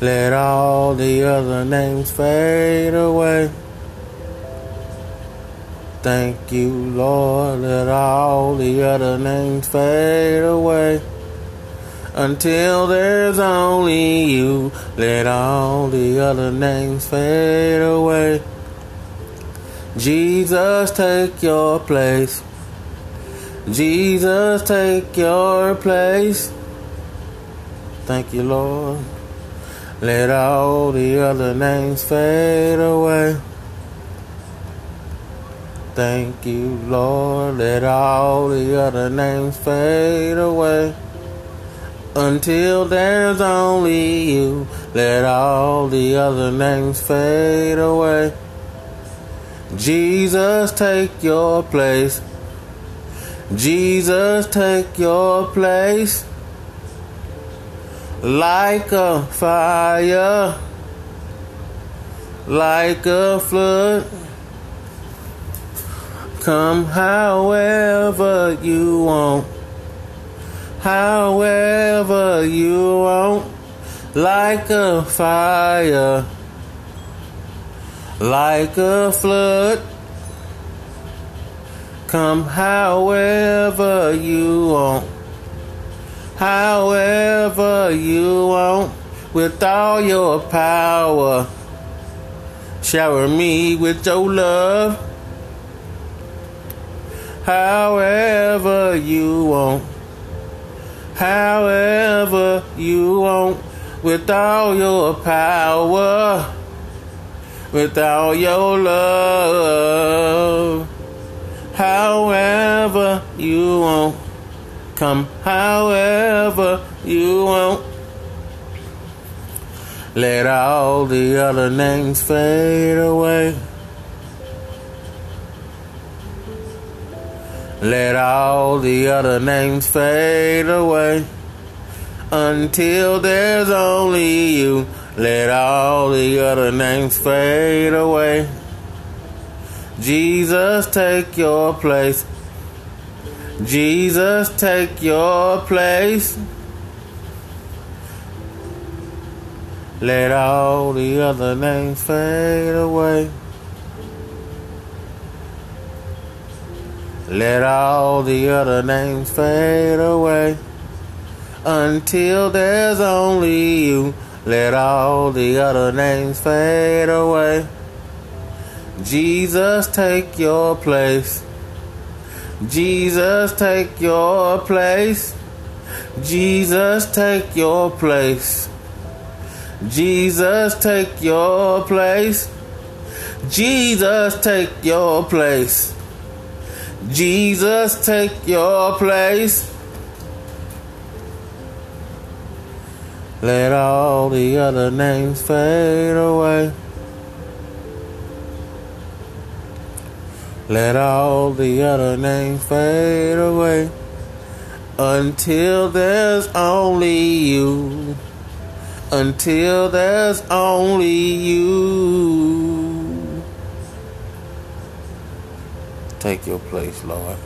Let all the other names fade away. Thank you, Lord. Let all the other names fade away. Until there's only you, let all the other names fade away. Jesus, take your place. Jesus, take your place. Thank you, Lord. Let all the other names fade away. Thank you, Lord. Let all the other names fade away. Until there's only you, let all the other names fade away. Jesus, take your place. Jesus, take your place. Like a fire, like a flood. Come however you want, however you want, like a fire, like a flood. Come however you want, however you want, with all your power. Shower me with your love however you want, however you want, with all your power, with all your love, however you want, come however you want. Let all the other names fade away. Let all the other names fade away until there's only you. Let all the other names fade away. Jesus, take your place. Jesus, take your place. Let all the other names fade away. Let all the other names fade away until there's only you. Let all the other names fade away. Jesus, take your place. Jesus, take your place. Jesus, take your place. Jesus, take your place. Jesus, take your place. Jesus, take your place. Let all the other names fade away. Let all the other names fade away until there's only you. Until there's only you. Take your place, Lord.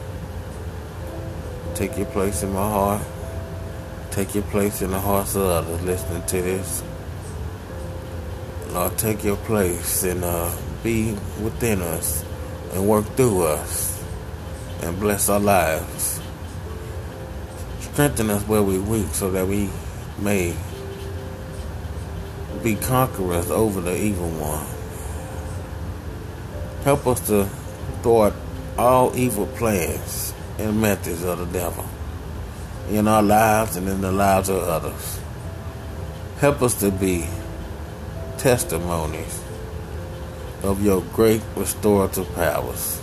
Take your place in my heart. Take your place in the hearts of others listening to this. Lord, take your place and uh, be within us and work through us and bless our lives. Strengthen us where we're weak so that we may be conquerors over the evil one. Help us to thwart all evil plans and methods of the devil in our lives and in the lives of others. Help us to be testimonies of your great restorative powers.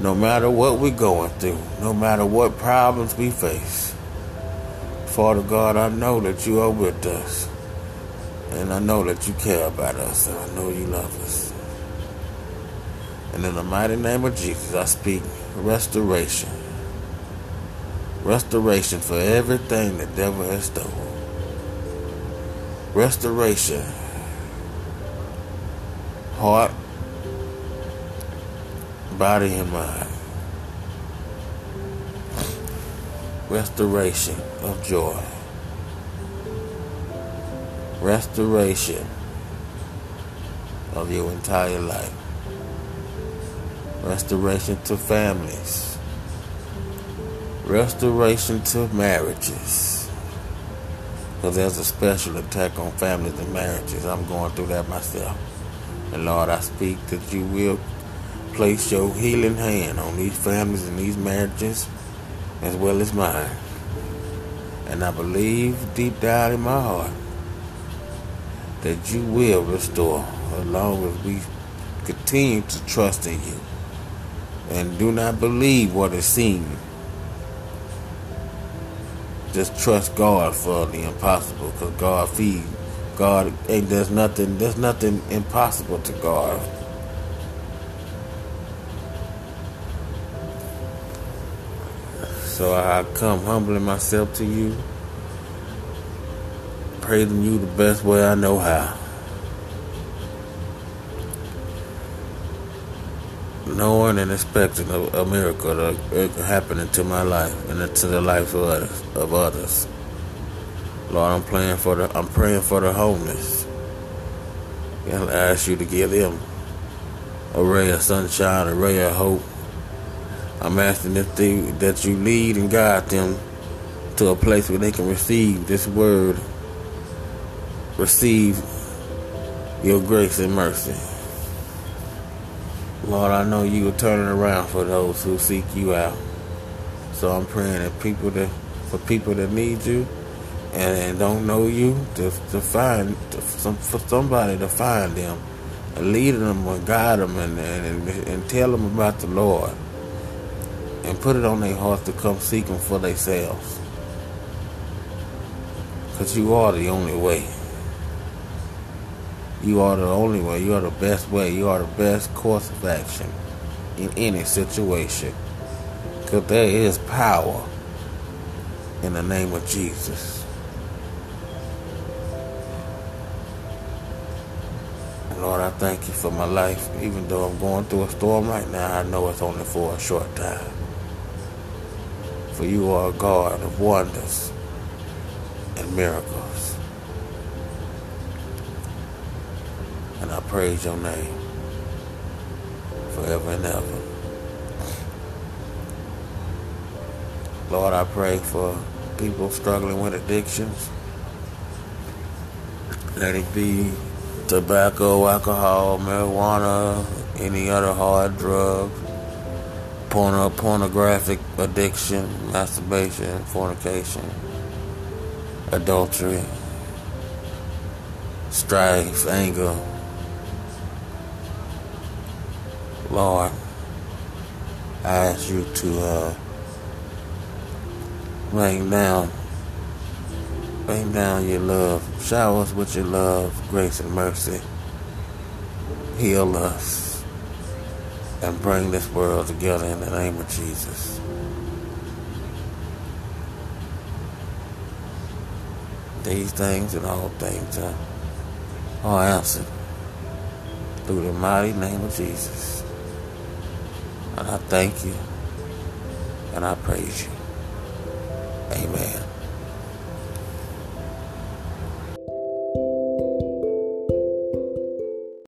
No matter what we're going through, no matter what problems we face, Father God, I know that you are with us. And I know that you care about us. And I know you love us. And in the mighty name of Jesus, I speak restoration. Restoration for everything the devil has stolen. Restoration. Heart, body, and mind. Restoration of joy. restoration of your entire life, restoration to families, restoration to marriages. Because there's a special attack on families and marriages. I'm going through that myself. And Lord, I speak that you will place your healing hand on these families and these marriages as well as mine. And I believe deep down in my heart that you will restore as long as we continue to trust in you and do not believe what is seen. Just trust God for the impossible because God feeds. God ain't there's nothing there's nothing impossible to God. So I come humbling myself to you, praising you the best way I know how. Knowing and expecting a, a miracle to uh, happen into my life and into the life of others. Of others. Lord, I'm praying for the I'm praying for the homeless. And I ask you to give them a ray of sunshine, a ray of hope I'm asking that they that you lead and guide them to a place where they can receive this word, receive your grace and mercy. Lord, I know you will turn it around for those who seek you out. So I'm praying that people that for people that need you and, and don't know you to, to find to, some, for somebody to find them and lead them and guide them and, and, and tell them about the Lord and put it on their hearts to come seek Him for themselves. Because you are the only way. You are the only way. You are the best way. You are the best course of action in any situation. Because there is power in the name of Jesus. Lord, I thank you for my life. Even though I'm going through a storm right now, I know it's only for a short time for you are a God of wonders and miracles. And I praise your name forever and ever. Lord, I pray for people struggling with addictions. Let it be tobacco, alcohol, marijuana, any other hard drug porno, pornographic addiction, masturbation, fornication, adultery, strife, anger. Lord, I ask you to uh, rain down, rain down your love, shower us with your love, grace, and mercy. Heal us and bring this world together in the name of Jesus. These things and all things are, are answered through the mighty name of Jesus. And I thank you and I praise you. Amen.